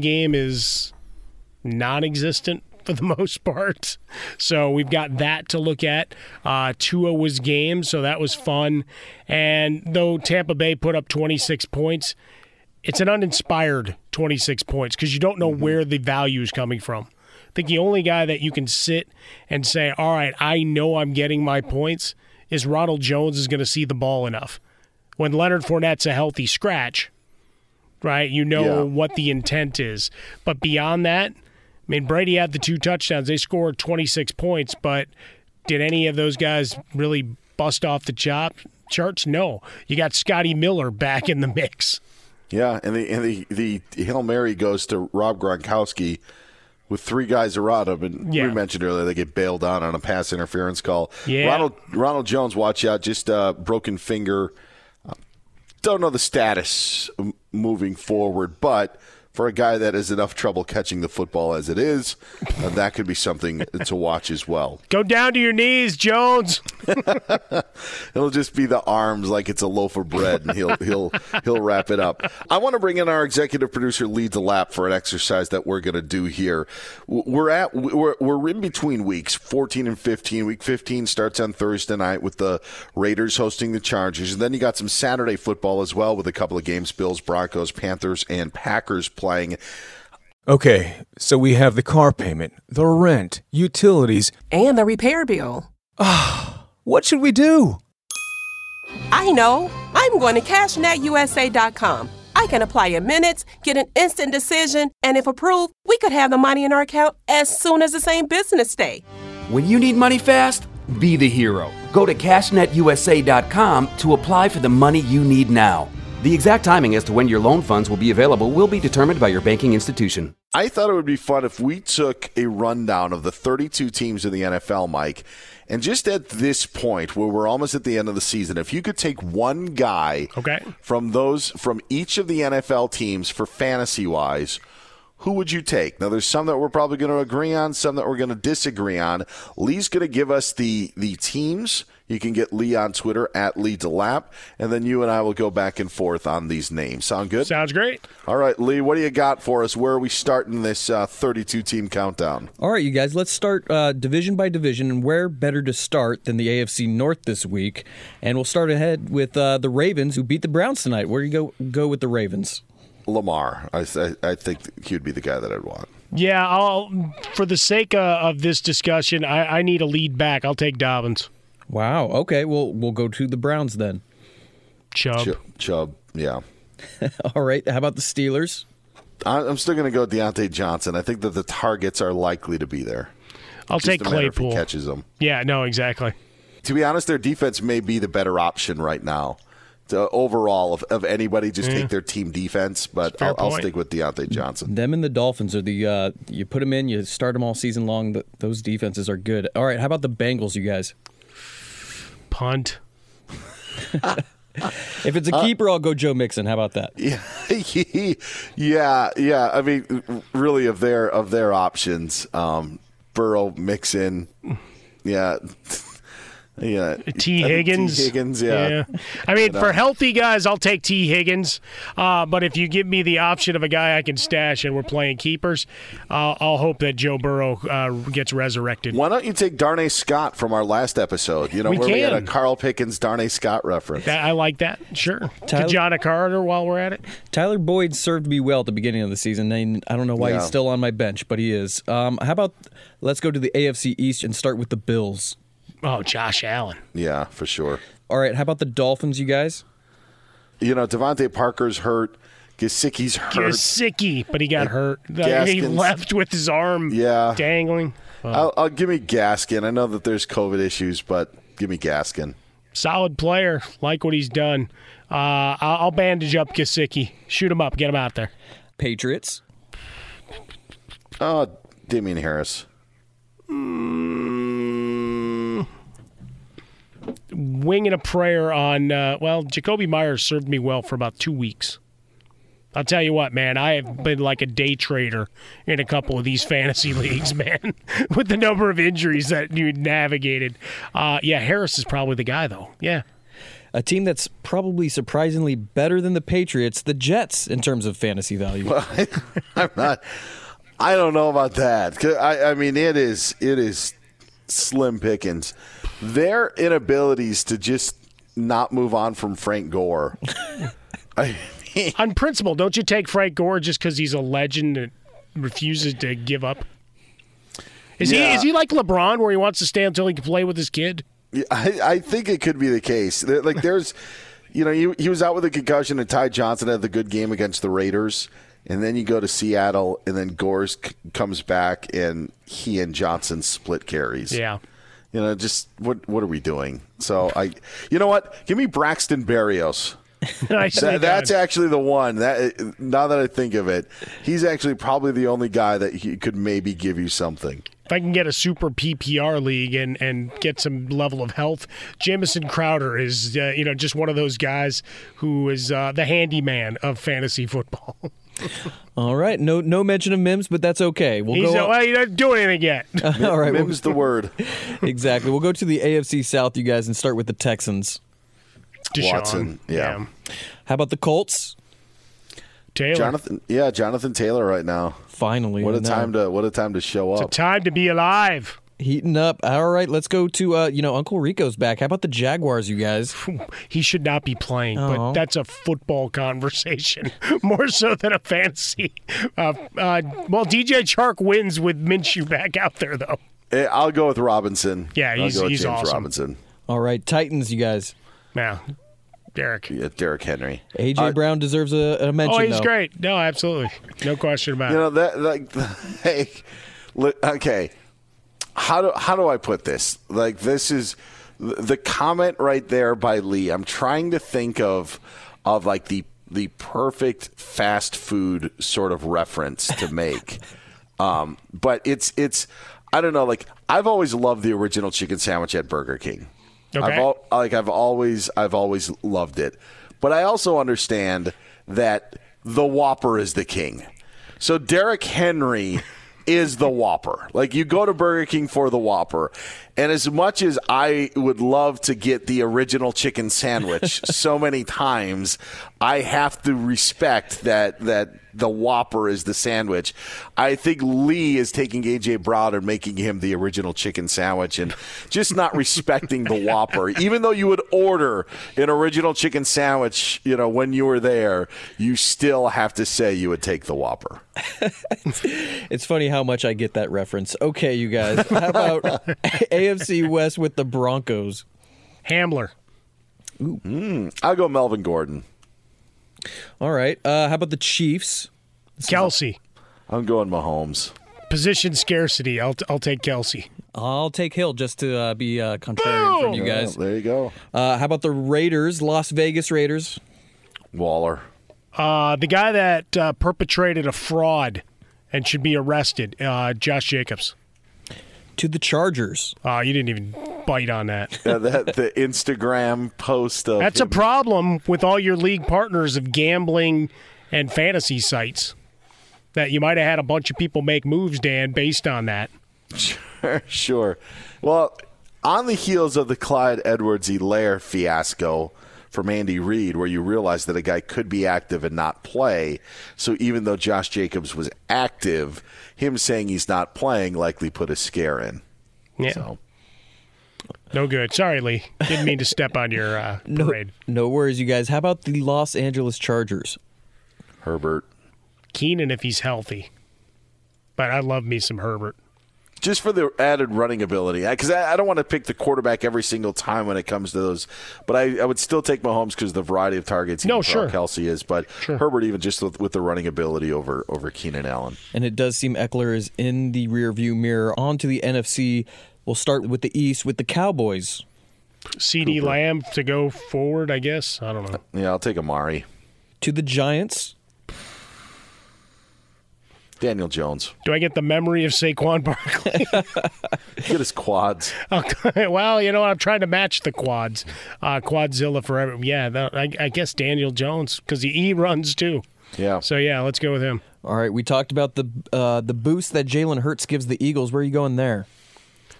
game is non-existent for the most part. So we've got that to look at. Uh, Tua was game, so that was fun. And though Tampa Bay put up 26 points, it's an uninspired 26 points because you don't know mm-hmm. where the value is coming from. I think the only guy that you can sit and say, all right, I know I'm getting my points is Ronald Jones is going to see the ball enough. When Leonard Fournette's a healthy scratch, right? You know yeah. what the intent is. But beyond that, I mean, Brady had the two touchdowns. They scored 26 points, but did any of those guys really bust off the chop charts? No. You got Scotty Miller back in the mix. Yeah, and the and the the Hail Mary goes to Rob Gronkowski with three guys around him, and yeah. we mentioned earlier they get bailed on on a pass interference call. Yeah. Ronald Ronald Jones, watch out, just uh, broken finger don't know the status um, moving forward, but for a guy that has enough trouble catching the football as it is, uh, that could be something to watch as well. Go down to your knees, Jones. It'll just be the arms like it's a loaf of bread, and he'll he'll he'll wrap it up. I want to bring in our executive producer, Lee DeLapp, for an exercise that we're going to do here. We're at we're we're in between weeks, 14 and 15. Week 15 starts on Thursday night with the Raiders hosting the Chargers, and then you got some Saturday football as well with a couple of games: Bills, Broncos, Panthers, and Packers playing. Okay, so we have the car payment, the rent, utilities, and the repair bill. Ah, what should we do? I know. I'm going to CashNetUSA.com. I can apply in minutes, get an instant decision, and if approved, we could have the money in our account as soon as the same business day. When you need money fast, be the hero. Go to CashNetUSA.com to apply for the money you need now. The exact timing as to when your loan funds will be available will be determined by your banking institution. I thought it would be fun if we took a rundown of the 32 teams in the NFL, Mike, and just at this point where we're almost at the end of the season, if you could take one guy okay. from those from each of the NFL teams for fantasy wise, who would you take? Now, there's some that we're probably going to agree on, some that we're going to disagree on. Lee's going to give us the the teams. You can get Lee on Twitter at Lee DeLapp, and then you and I will go back and forth on these names. Sound good? Sounds great. All right, Lee, what do you got for us? Where are we starting this uh, 32 team countdown? All right, you guys, let's start uh, division by division, and where better to start than the AFC North this week? And we'll start ahead with uh, the Ravens, who beat the Browns tonight. Where do you go go with the Ravens? Lamar. I, I, I think he would be the guy that I'd want. Yeah, I'll for the sake uh, of this discussion, I, I need a lead back. I'll take Dobbins. Wow. Okay. Well, we'll go to the Browns then. Chubb. Ch- Chubb. Yeah. All right. How about the Steelers? I'm still going to go Diontae Johnson. I think that the targets are likely to be there. I'll Just take a matter if Claypool. He catches them. Yeah. No. Exactly. To be honest, their defense may be the better option right now. To overall, of, of anybody, just Yeah. take their team defense. But I'll, I'll stick with Diontae Johnson. Them and the Dolphins are the uh, you put them in, you start them all season long. th those defenses are good. All right. How about the Bengals, you guys? Punt. If it's a Uh, keeper, I'll go Joe Mixon. How about that? Yeah, yeah, yeah. I mean, really, of their of their options, um, Burrow, Mixon, yeah, yeah. T. I think Higgins. T. Higgins, yeah. I mean, But, for uh, healthy guys, I'll take T. Higgins. Uh, but if you give me the option of a guy I can stash and we're playing keepers, uh, I'll hope that Joe Burrow uh, gets resurrected. Why don't you take Darnay Scott from our last episode? You know, We where we had a. Carl Pickens, Darnay Scott reference. That, I like that. Sure. Tyler- John Carter while we're at it. Tyler Boyd served me well at the beginning of the season. And I don't know why Yeah. he's still on my bench, but he is. Um, how about let's go to the AFC East and start with the Bills. Oh, Josh Allen. Yeah, for sure. All right. How about the Dolphins, you guys? You know, DeVante Parker's hurt. Gesicki's hurt. Gesicki, but he got hurt. he left with his arm Yeah. dangling. Well, I'll, I'll give me Gaskin. I know that there's COVID issues, but give me Gaskin. solid player. Like what he's done. Uh, I'll, I'll bandage up Gesicki. Shoot him up. Get him out there. Patriots. Oh, Damien Harris. Mm, wing and a prayer on. Uh, well, Jakobi Meyers served me well for about two weeks. I'll tell you what, man. I have been like a day trader in a couple of these fantasy leagues, man. With the number of injuries that you navigated. Uh, yeah, Harris is probably the guy, though. Yeah. A team that's probably surprisingly better than the Patriots, the Jets, in terms of fantasy value. I'm not. I don't know about that. I, I mean, it is it is slim pickings. Their inabilities to just not move on from Frank Gore. I mean, On principle, don't you take Frank Gore just because he's a legend and refuses to give up? Is he is he like LeBron, where he wants to stay until he can play with his kid? I, I think it could be the case. Like there's, you know, he, he was out with a concussion, and Ty Johnson had the good game against the Raiders, and then you go to Seattle, and then Gores c- comes back, and he and Johnson split carries. Yeah. You know, just what what are we doing? So I, you know what? Give me Braxton Berrios. That- that's actually the one. That now that I think of it, he's actually probably the only guy that he could maybe give you something. If I can get a super PPR league and, and get some level of health, Jamison Crowder is uh, you know just one of those guys who is uh, the handyman of fantasy football. All right. No no mention of Mims, but that's okay. We'll He's go. uh, well, he doesn't do anything yet. All right. Mim's the word. exactly. We'll go to the AFC South, you guys, and start with the Texans. Deshaun. Watson, yeah. How about the Colts? Taylor. Jonathan, yeah, Jonathan Taylor right now. Finally, What a time to what a time to show It's a up. time to be alive. Heating up. All right, let's go to uh, you know Uncle Rico's back. How about the Jaguars, you guys? He should not be playing, Oh. but that's a football conversation more so than a fantasy. Uh, uh, well, DJ Chark wins with Minshew back out there, though. Eh, I'll go with Robinson. Yeah, I'll he's- go with he's James awesome. Robinson. All right, Titans, you guys. Now, Derrick. Yeah, Derrick Henry. AJ Uh, Brown deserves a, a mention. Oh, he's though. great. No, absolutely, no question about You it. You know that like hey, li- okay. How do how do I put this? Like this is the comment right there by Lee. I'm trying to think of of like the the perfect fast food sort of reference to make. um, but it's it's I don't know. Like I've always loved the original chicken sandwich at Burger King. Okay. I've al- like I've always I've always loved it, but I also understand that the Whopper is the king. So Derrick Henry is the Whopper. Like you go to Burger King for the Whopper. And as much as I would love to get the original chicken sandwich so many times, I have to respect that that the Whopper is the sandwich. I think Lee is taking AJ Brown and making him the original chicken sandwich and just not respecting the Whopper. Even though you would order an original chicken sandwich, you know, when you were there, you still have to say you would take the Whopper. it's funny how much I get that reference. Okay, you guys. How about AFC West with the Broncos? Hamler. Ooh. Mm, I'll go Melvin Gordon. All right. Uh, how about the Chiefs? Kelce. I'm going Mahomes. Position scarcity. I'll, I'll take Kelce. I'll take Hill just to uh, be uh, contrarian for you guys. there you go. Uh, how about the Raiders, Las Vegas Raiders? Waller. Uh, the guy that uh, perpetrated a fraud and should be arrested, uh, Josh Jacobs. To the Chargers. Oh, you didn't even bite on that. Yeah, that the Instagram post of That's him. a problem with all your league partners of gambling and fantasy sites. That you might have had a bunch of people make moves, Dan, based on that. Sure, sure. Well, on the heels of the Clyde Edwards-Helaire fiasco from Andy Reid, where you realize that a guy could be active and not play, so even though Josh Jacobs was active, him saying he's not playing likely put a scare in. Yeah. So. No good. Sorry, Lee. Didn't mean to step on your uh, No, parade. no worries, you guys. How about the Los Angeles Chargers? Herbert. Keenan if he's healthy. But I love me some Herbert. Just for the added running ability, because I, I, don't want to pick the quarterback every single time when it comes to those. But I, I would still take Mahomes because the variety of targets. No, sure. Kelce is, but Sure. Herbert even just with, with the running ability over over Keenan Allen. And it does seem Ekeler is in the rearview mirror. On to the NFC. We'll start with the East with the Cowboys. CeeDee Lamb to go forward, I guess. I don't know. Yeah, I'll take Amari. To the Giants. Daniel Jones. Do I get the memory of Saquon Barkley? Get his quads. well, you know, I'm trying to match the quads. Uh, Quadzilla forever. Yeah, that, I, I guess Daniel Jones because he, he runs too. Yeah. So yeah, let's go with him. All right, we talked about the uh, the boost that Jalen Hurts gives the Eagles. Where are you going there?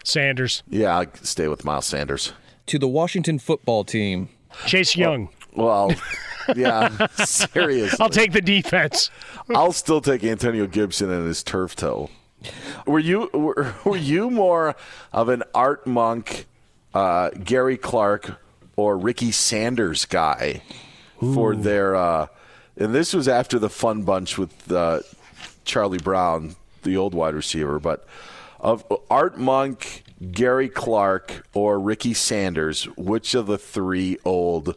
Sanders. Yeah, I'll stay with Miles Sanders. To the Washington football team. Chase Young. Well, yeah, seriously. I'll take the defense. I'll still take Antonio Gibson and his turf toe. Were you were, were you more of an Art Monk, uh, Gary Clark, or Ricky Sanders guy for their? Uh, and this was after the fun bunch with uh, Charlie Brown, the old wide receiver, but of Art Monk, Gary Clark, or Ricky Sanders, which of the three old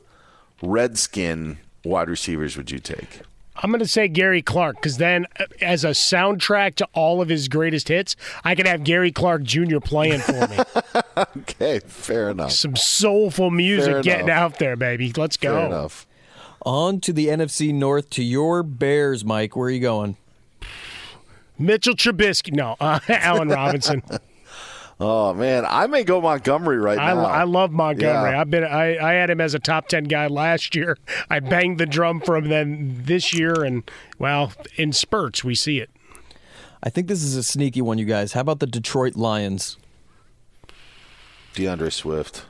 Redskin wide receivers would you take? I'm going to say Gary Clark because then, uh, as a soundtrack to all of his greatest hits, I could have Gary Clark Jr. playing for me. okay, fair enough. Some soulful music getting out there, baby. Let's go. Fair enough. On to the NFC North to your Bears, Mike. Where are you going? Mitchell Trubisky. No, uh, Allen Robinson. Oh man, I may go Montgomery right I, now. I love Montgomery. Yeah. I've been I, I had him as a top ten guy last year. I banged the drum for him then this year, and well, in spurts we see it. I think this is a sneaky one, you guys. How about the Detroit Lions? DeAndre Swift.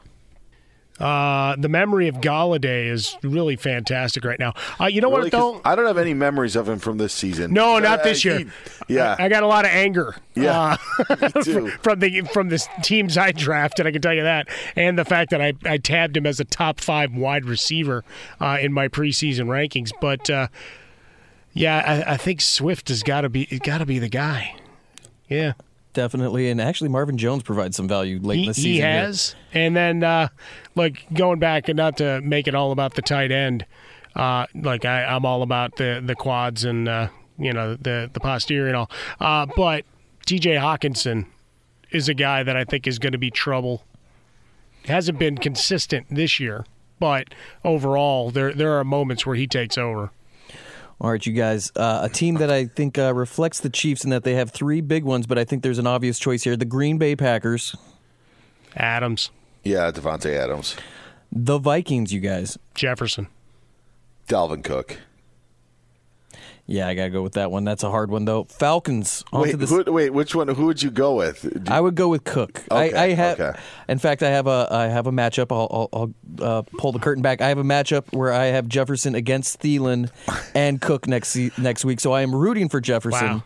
Uh, the memory of Golladay is really fantastic right now. Uh, you know Really? what though? I don't have any memories of him from this season. No, not Uh, this year. he- yeah, I got a lot of anger. Yeah, uh, too. from the from the teams I drafted. I can tell you that, and the fact that I, I tabbed him as a top five wide receiver uh, in my preseason rankings. But uh, yeah, I, I think Swift has got to be got to be the guy. Yeah, Definitely. And actually, Marvin Jones provides some value late he, in the season. he here. has. And then, uh, like going back and not to make it all about the tight end, uh, like I, I'm all about the the quads and uh, you know the the posterior and all. Uh, but T.J. Hockenson is a guy that I think is going to be trouble. Hasn't been consistent this year, but overall, there there are moments where he takes over. All right, you guys. Uh, a team that I think uh, reflects the Chiefs in that they have three big ones, but I think there's an obvious choice here: the Green Bay Packers, Adams, Yeah, Davante Adams, the Vikings. You guys, Jefferson. Dalvin Cook. Yeah, I gotta go with that one. That's a hard one though. Falcons. Wait, to the, who, wait, which one? Who would you go with? I would go with Cook. Okay, I, I have, okay. in fact, I have a I have a matchup. I'll, I'll, I'll uh, pull the curtain back. I have a matchup where I have Jefferson against Thielen and Cook next next week. So I am rooting for Jefferson Wow.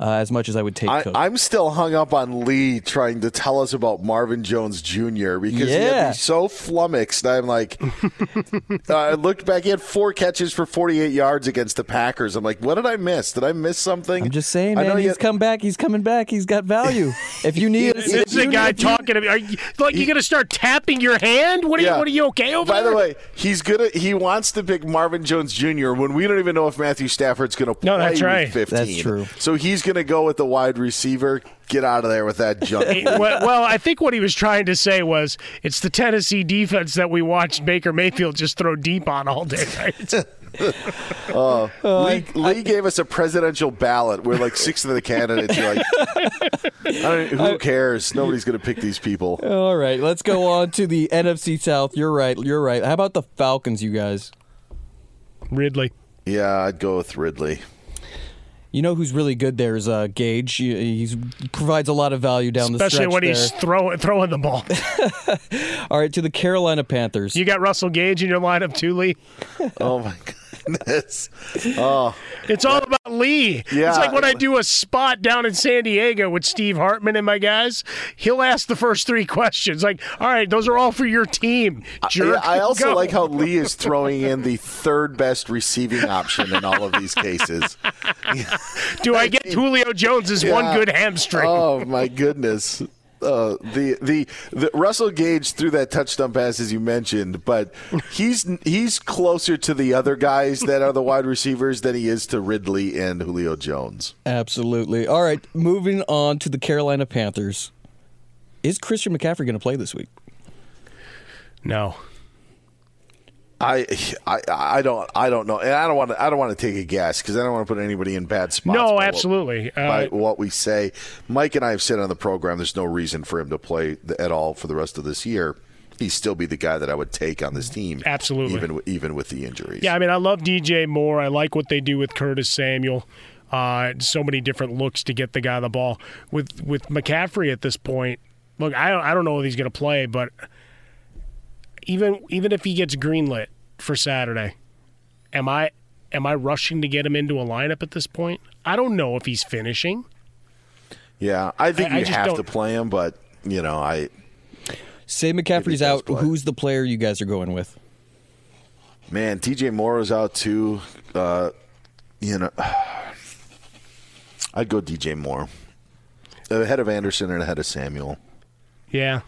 Uh, as much as I would take I, Cook. I'm still hung up on Lee trying to tell us about Marvin Jones Jr. because he had Yeah. me so flummoxed. I'm like, uh, I looked back. He had four catches for 48 yards against the Packers. I'm like, what did I miss? Did I miss something? I'm just saying, I know man. he He's had- come back. He's coming back. He's got value. If you need, This if is a guy need- talking to me. Are you, like you gonna start tapping your hand? What are you? What are you okay over By there? the way, he's gonna he wants to pick Marvin Jones Jr. when we don't even know if Matthew Stafford's gonna play No, that's right. 15. That's true. So he's gonna go with the wide receiver. Get out of there with that junk. Well, well, I think what he was trying to say was it's the Tennessee defense that we watched Baker Mayfield just throw deep on all day. Right? Uh, Lee, Lee gave us a presidential ballot where like six of the candidates are like, I don't, who cares? Nobody's going to pick these people. All right, let's go on to the NFC South. You're right. You're right. How about the Falcons, you guys? Ridley. Yeah, I'd go with Ridley. You know who's really good there is uh, Gage. He he's, provides a lot of value down the Especially when there. he's throwing throwing the ball. All right, to the Carolina Panthers. You got Russell Gage in your lineup too, Lee. Oh my Oh, It's all about Lee. Yeah. It's like when I do a spot down in San Diego with Steve Hartman and my guys. He'll ask the first three questions. Like, all right, those are all for your team, jerk. I, I also Go. like how Lee is throwing in the third best receiving option in all of these cases. Do I get Julio Jones Jones's one good hamstring? Oh my goodness. Uh, the, the the Russell Gage threw that touchdown pass as you mentioned, but he's he's closer to the other guys that are the wide receivers than he is to Ridley and Julio Jones. Absolutely. All right, moving on to the Carolina Panthers. Is Christian McCaffrey going to play this week? No. I, I I don't I don't know, and I don't want to I don't want to take a guess because I don't want to put anybody in bad spots. No, by what- absolutely. Uh, by what we say, Mike and I have said on the program, there's no reason for him to play at all for the rest of this year. He'd still be the guy that I would take on this team, Absolutely. even even with the injuries. Yeah, I mean, I love DJ Moore. I like what they do with Curtis Samuel. Uh, so many different looks to get the guy the ball. With with McCaffrey at this point, look, I don't, I don't know if he's going to play, but even even if he gets greenlit for Saturday, am I am I rushing to get him into a lineup at this point? I don't know if he's finishing. Yeah, I think I- I you just have don't- to play him, but you know, I Say McCaffrey's out. Who's the player you guys are going with? man, TJ Moore is out too. Uh, you know, I'd go DJ Moore ahead of Anderson and ahead of Samuel. Yeah.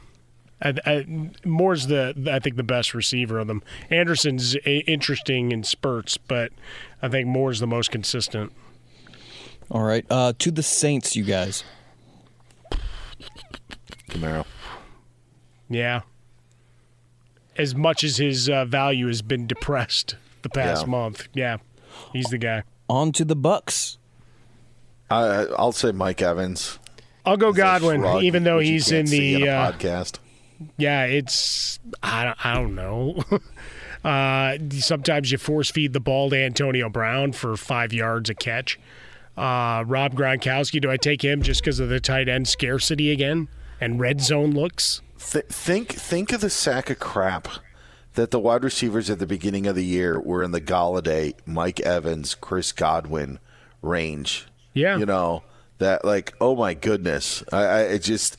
I, I, Moore's the I think the best receiver of them. Anderson's a, interesting in spurts, but I think Moore's the most consistent. All right, uh, to the Saints, you guys. Kamara. Yeah. As much as his uh, value has been depressed the past Yeah. month, yeah, he's the guy. On to the Bucks. I, I'll say Mike Evans. I'll go Godwin, even though he's in the in uh, podcast. Yeah, it's I don't, I don't know. uh, sometimes you force feed the ball to Antonio Brown for five yards a catch. Uh, Rob Gronkowski, do I take him just because of the tight end scarcity again and red zone looks? Th- think think of the sack of crap that the wide receivers at the beginning of the year were in the Golladay, Mike Evans, Chris Godwin range. Yeah, you know that like oh my goodness, I, I it just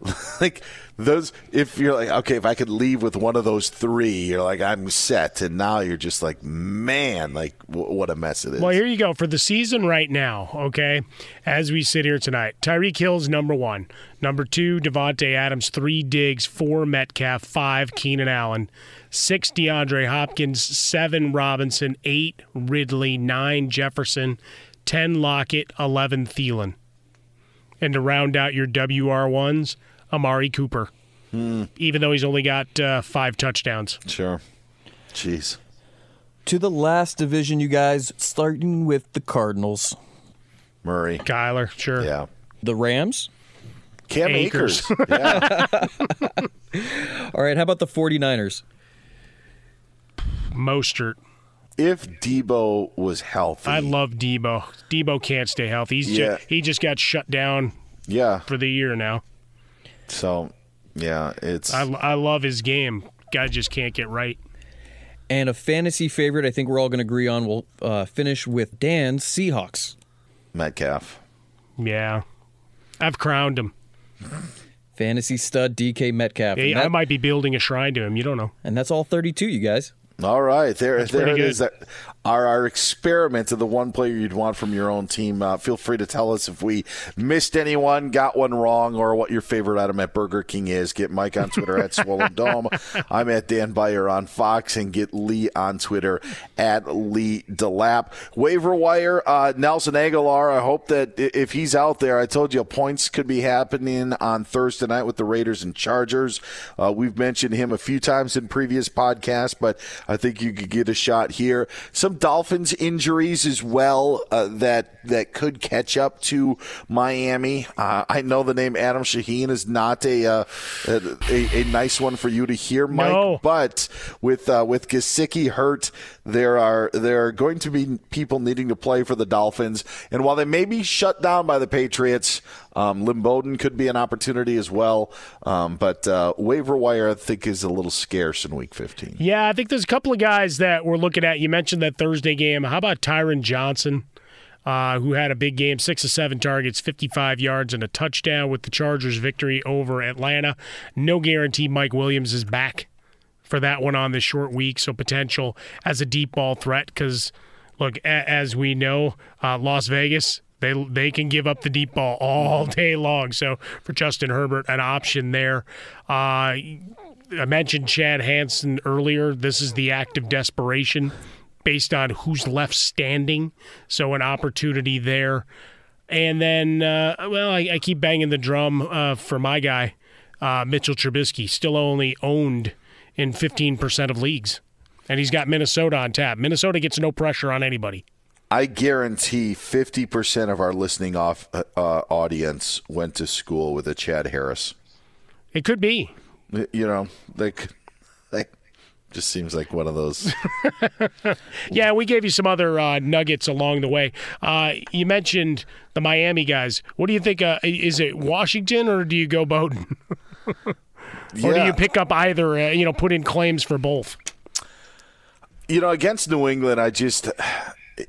like those. If you're like okay, if I could leave with one of those three, you're like I'm set, and now you're just like man, like w- what a mess it is. Well, here you go for the season right now. Okay, as we sit here tonight, Tyreek Hill's number one, number two Davante Adams, three Diggs, four Metcalf, five Keenan Allen, six DeAndre Hopkins, seven Robinson, eight Ridley, nine Jefferson, ten Lockett, eleven Thielen, and to round out your WR ones, Amari Cooper. Even though he's only got uh, five touchdowns. Sure. Jeez. To the last division, you guys, starting with the Cardinals. Murray. Kyler, sure. Yeah. The Rams? Cam Akers. yeah. All right, how about the 49ers? Mostert. if Deebo was healthy. I love Deebo. Deebo can't stay healthy. He's Yeah. ju- he just got shut down yeah. for the year now. So, yeah, it's I, I love his game. Guy just can't get right. And a fantasy favorite, I think we're all going to agree on. We'll uh, finish with Dan's Seahawks. Metcalf. Yeah, I've crowned him. Fantasy stud DK Metcalf. Hey, And I might be building a shrine to him. You don't know. And that's all 32, you guys. All right, there, That's there pretty it good. is. That our our experiment of the one player you'd want from your own team. Uh, feel free to tell us if we missed anyone, got one wrong, or what your favorite item at Burger King is. Get Mike on Twitter at Swollen Dome. I'm at Dan Beyer on Fox, and get Lee on Twitter at Lee Delap. Waiver wire, uh, Nelson Agholor. I hope that if he's out there, I told you points could be happening on Thursday night with the Raiders and Chargers. Uh, we've mentioned him a few times in previous podcasts, but I think you could get a shot here. Some Dolphins injuries as well uh, that that could catch up to Miami. Uh, I know the name Adam Shaheen is not a, uh, a a nice one for you to hear, Mike. No. But with uh, with Gesicki hurt, there are there are going to be people needing to play for the Dolphins, and while they may be shut down by the Patriots, um, Lynn Bowden could be an opportunity as well. Um, but uh, waiver wire, I think, is a little scarce in Week 15. Yeah, I think there's a couple of guys that we're looking at. You mentioned that Thursday game. How about Tyron Johnson, uh, who had a big game, six of seven targets, 55 yards, and a touchdown with the Chargers' victory over Atlanta. No guarantee Mike Williams is back for that one on this short week, so potential as a deep ball threat. Because look, as we know, uh, Las Vegas. They, they can give up the deep ball all day long. So for Justin Herbert, an option there. Uh, I mentioned Chad Hansen earlier. This is the act of desperation based on who's left standing. So an opportunity there. And then, uh, well, I, I keep banging the drum uh, for my guy, uh, Mitchell Trubisky, still only owned in 15% of leagues. And he's got Minnesota on tap. Minnesota gets no pressure on anybody. I guarantee 50% of our listening off uh, uh, audience went to school with a Chad Harris. It could be. You know, like, like just seems like one of those. Yeah, we gave you some other uh, nuggets along the way. Uh, you mentioned the Miami guys. What do you think? Uh, is it Washington or do you go Bowden? or do you pick up either? Uh, you know, put in claims for both. you know, against New England, I just,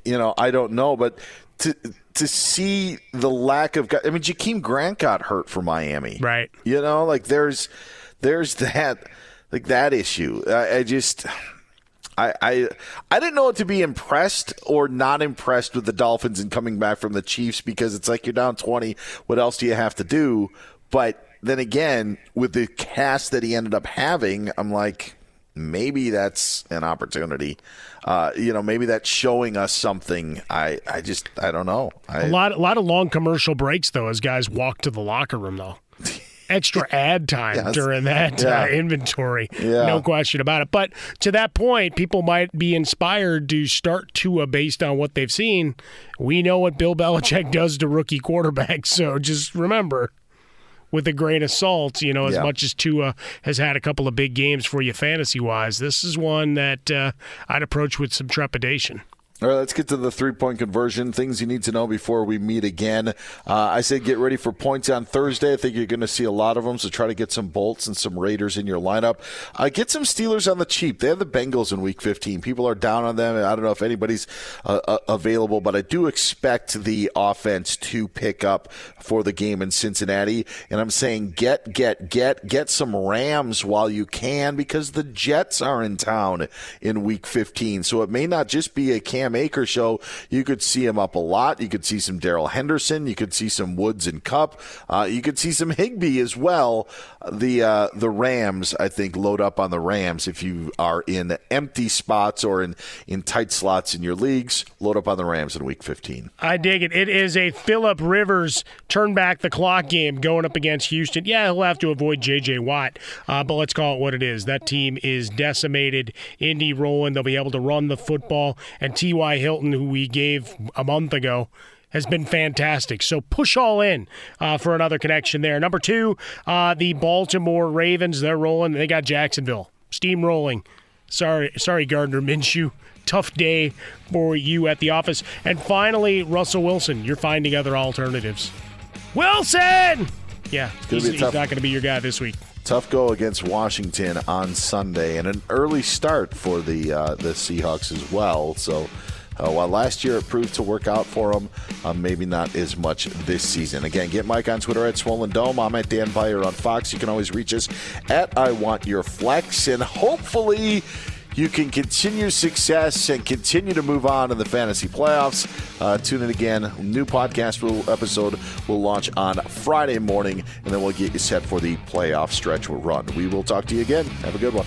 you know, I don't know, but to to see the lack of, I mean, Jakeem Grant got hurt for Miami, right? You know, like there's there's that like that issue. I, I just. I, I I didn't know to be impressed or not impressed with the Dolphins and coming back from the Chiefs because it's like you're down twenty. What else do you have to do? But then again, with the cast that he ended up having, I'm like, maybe that's an opportunity. Uh, you know, maybe that's showing us something. I, I just, I don't know. I, A lot, a lot of long commercial breaks though, as guys walk to the locker room though. Extra ad time Yes. during that Yeah. uh, inventory, Yeah. no question about it. But to that point, people might be inspired to start Tua based on what they've seen. We know what Bill Belichick does to rookie quarterbacks, so just remember, with a grain of salt, you know, as Yeah. much as Tua has had a couple of big games for you fantasy wise, this is one that uh, I'd approach with some trepidation. All right, let's get to the three point conversion. Things you need to know before we meet again. Uh, I said get ready for points on Thursday. I think you're going to see a lot of them, so try to get some Bolts and some Raiders in your lineup. Uh, get some Steelers on the cheap. They have the Bengals in week 15. People are down on them. I don't know if anybody's uh, uh, available, but I do expect the offense to pick up for the game in Cincinnati. And I'm saying get, get, get, get some Rams while you can because the Jets are in town in week 15. So it may not just be a Cam Akers show. You could see him up a lot. You could see some Darrell Henderson. You could see some Woods and Kupp. Uh, you could see some Higbee as well. The uh, the Rams, I think, load up on the Rams if you are in empty spots or in, in tight slots in your leagues. Load up on the Rams in week 15. I dig it. It is a Philip Rivers turn back the clock game going up against Houston. Yeah, he'll have to avoid J.J. Watt, uh, but let's call it what it is. That team is decimated. Indy rolling. They'll be able to run the football. And T.Y. Hilton, who we gave a month ago, has been fantastic. So push all in uh, for another connection there. Number two, uh, the Baltimore Ravens. They're rolling. They got Jacksonville steamrolling. Sorry, sorry, Gardner Minshew. Tough day for you at the office. And finally, Russell Wilson. You're finding other alternatives. Wilson. Yeah, he's, he's not going to be your guy this week. Tough go against Washington on Sunday, and an early start for the uh, the Seahawks as well. So. Uh, while last year it proved to work out for them, uh, maybe not as much this season. Again, get Mike on Twitter at Swollen Dome. I'm at Dan Beyer on Fox. You can always reach us at I Want Your Flex, and hopefully you can continue success and continue to move on in the fantasy playoffs. Uh, tune in again. New podcast will, episode will launch on Friday morning, and then we'll get you set for the playoff stretch run. We will talk to you again. Have a good one.